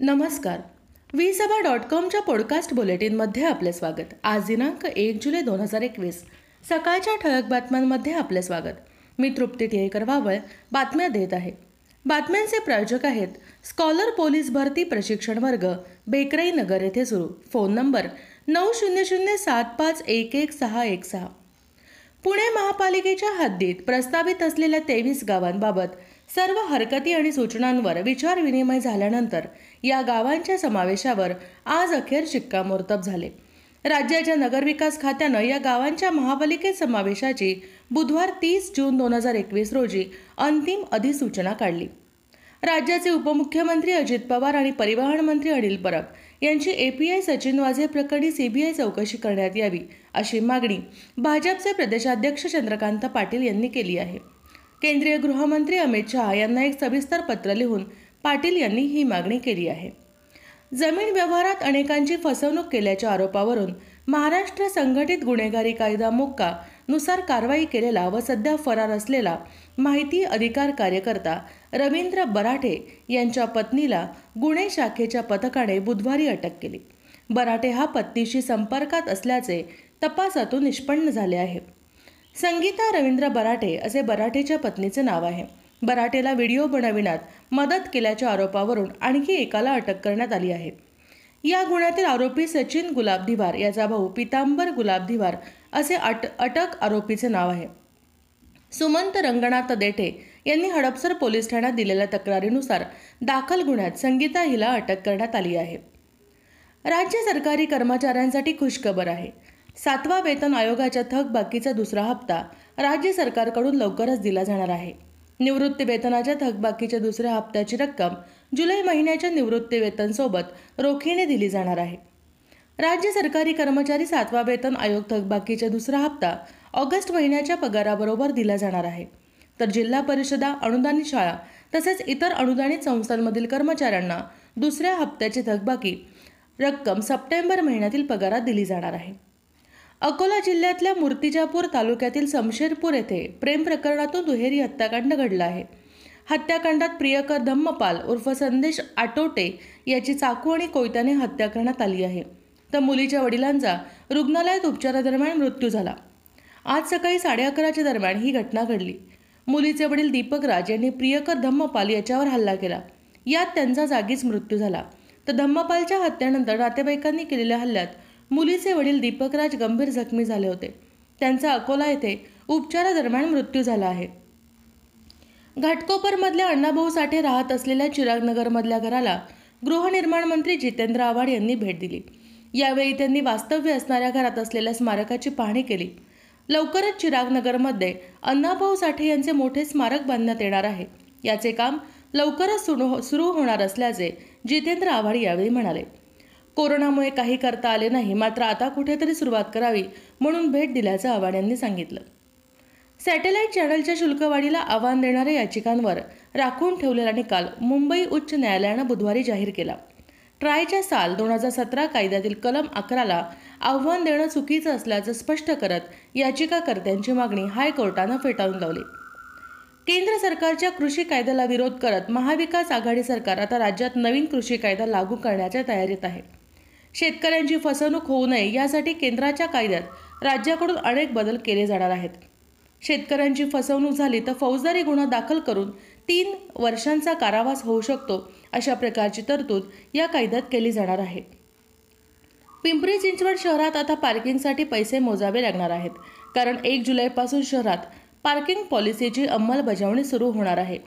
नमस्कार. वी सभा डॉट कॉमच्या पॉडकास्ट बुलेटिनमध्ये आपले स्वागत. आज दिनांक एक जुलै दोन हजार एकवीस. सकाळच्या ठळक बातम्यांमध्ये आपले स्वागत. मी तृप्ती टिळेकर वावळ बातम्या देत आहे. बातम्यांचे प्रायोजक आहेत स्कॉलर पोलीस भरती प्रशिक्षण वर्ग बेकराई नगर येथे सुरू. फोन नंबर नऊ शून्य शून्य सात पाच एक एक सहा एक सहा. पुणे महापालिकेच्या हद्दीत प्रस्तावित असलेल्या तेवीस गावांबाबत सर्व हरकती आणि सूचनांवर विचारविनिमय झाल्यानंतर या गावांच्या समावेशावर आज अखेर शिक्कामोर्तब झाले. राज्याच्या नगरविकास खात्यानं या गावांच्या महापालिकेत समावेशाची बुधवार तीस जून दोन हजार एकवीस रोजी अंतिम अधिसूचना काढली. राज्याचे उपमुख्यमंत्री अजित पवार आणि परिवहन मंत्री अनिल परब यांची एपीआय सचिन वाझे प्रकरणी सीबीआय चौकशी करण्यात यावी अशी मागणी भाजपचे प्रदेशाध्यक्ष चंद्रकांत पाटील यांनी केली आहे. केंद्रीय गृहमंत्री अमित शहा यांना एक सविस्तर पत्र लिहून पाटील यांनी ही मागणी केली आहे. जमीन व्यवहारात अनेकांची फसवणूक केल्याच्या आरोपावरून महाराष्ट्र संघटित गुन्हेगारी कायदा मुक्का नुसार कारवाई केलेला व सध्या फरार असलेला माहिती अधिकार कार्यकर्ता रवींद्र बराठे यांच्या पत्नीला गुन्हे शाखेच्या पथकाने बुधवारी अटक केली. बराठे हा पत्नीशी संपर्कात असल्याचे तपासातून निष्पन्न झाले आहे. संगीता रवींद्र बराटे असे बराठेच्या पत्नीचे नाव आहे. बराटेला व्हिडिओ बनविण्यात मदत केल्याच्या आरोपावरून आणखी एकाला अटक करण्यात आली आहे. या गुन्ह्यातील आरोपी सचिन गुलाब धिवार याचा भाऊ पितांबर गुलाब धिवार असे अट अटक आरोपीचे नाव आहे. सुमंत रंगनाथ देठे यांनी हडपसर पोलीस ठाण्यात दिलेल्या तक्रारीनुसार दाखल गुन्ह्यात संगीता हिला अटक करण्यात आली आहे. राज्य सरकारी कर्मचाऱ्यांसाठी खुशखबर आहे. सातवा वेतन आयोगाच्या थकबाकीचा दुसरा हप्ता राज्य सरकारकडून लवकरच दिला जाणार आहे. निवृत्ती वेतनाच्या थकबाकीच्या दुसऱ्या हप्त्याची रक्कम जुलै महिन्याच्या निवृत्ती वेतनसोबत रोखीने दिली जाणार आहे. राज्य सरकारी कर्मचारी सातवा वेतन आयोग थकबाकीचा दुसरा हप्ता ऑगस्ट महिन्याच्या पगाराबरोबर दिला जाणार आहे. तर जिल्हा परिषदा अनुदानित शाळा तसेच इतर अनुदानित संस्थांमधील कर्मचाऱ्यांना दुसऱ्या हप्त्याची थकबाकी रक्कम सप्टेंबर महिन्यातील पगारात दिली जाणार आहे. अकोला जिल्ह्यातल्या मूर्तिजापूर तालुक्यातील समशेरपूर येथे प्रेम प्रकरणातून दुहेरी हत्याकांड घडला आहे. हत्याकांडात प्रियकर धम्मपाल उर्फ संदेश आटोटे याची चाकू आणि कोयत्याने हत्या करण्यात आली आहे. तर मुलीच्या वडिलांचा रुग्णालयात उपचारादरम्यान मृत्यू झाला. आज सकाळी साडे अकराच्या दरम्यान ही घटना घडली. मुलीचे वडील दीपक राज यांनी प्रियकर धम्मपाल याच्यावर हल्ला केला. यात त्यांचा जागीच मृत्यू झाला. तर धम्मपालच्या हत्येनंतर नातेवाईकांनी केलेल्या हल्ल्यात मुलीचे वडील दीपकराज गंभीर जखमी झाले होते. त्यांचा अकोला येथे उपचारादरम्यान मृत्यू झाला आहे. घाटकोपरमधल्या अण्णाभाऊ साठे राहत असलेल्या चिरागनगरमधल्या घराला गृहनिर्माण मंत्री जितेंद्र आव्हाड यांनी भेट दिली. यावेळी त्यांनी वास्तव्य असणाऱ्या घरात असलेल्या स्मारकाची पाहणी केली. लवकरच चिरागनगरमध्ये अण्णाभाऊ साठे यांचे मोठे स्मारक बांधण्यात येणार आहे. याचे काम लवकरच सुरू हो-, होणार असल्याचे जितेंद्र आव्हाड यावेळी म्हणाले. कोरोनामुळे काही करता आले नाही मात्र आता कुठेतरी सुरुवात करावी म्हणून भेट दिल्याचं आव्हाड यांनी सांगितलं. सॅटेलाईट चॅनलच्या शुल्कवाढीला आव्हान देणाऱ्या याचिकांवर राखून ठेवलेला निकाल मुंबई उच्च न्यायालयानं बुधवारी जाहीर केला. ट्रायच्या साल दोन हजार सतरा कायद्यातील कलम अकराला आव्हान देणं चुकीचं असल्याचं स्पष्ट करत याचिकाकर्त्यांची मागणी हायकोर्टानं फेटाळून लावली. केंद्र सरकारच्या कृषी कायद्याला विरोध करत महाविकास आघाडी सरकार आता राज्यात नवीन कृषी कायदा लागू करण्याच्या तयारीत आहे. शेतकऱ्यांची फसवणूक होऊ नये यासाठी केंद्राच्या कायद्यात राज्याकडून अनेक बदल केले जाणार आहेत. शेतकऱ्यांची फसवणूक झाली तर फौजदारी गुन्हा दाखल करून तीन वर्षांचा कारावास होऊ शकतो अशा प्रकारची तरतूद या कायद्यात केली जाणार आहे. पिंपरी चिंचवड शहरात आता पार्किंगसाठी पैसे मोजावे लागणार आहेत. कारण एक जुलैपासून शहरात पार्किंग पॉलिसीची अंमलबजावणी सुरू होणार आहे.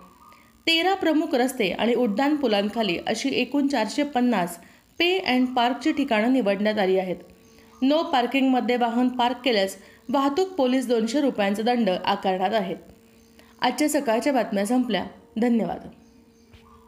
तेरा प्रमुख रस्ते आणि उड्डाण पुलांखाली अशी एकूण चारशे पन्नास पे अँड पार्कची ठिकाणं निवडण्यात आली आहेत. नो पार्किंगमध्ये वाहन पार्क केल्यास वाहतूक पोलीस दोनशे रुपयांचा दंड आकारणार आहेत. आजच्या सकाळच्या बातम्या संपल्या. धन्यवाद.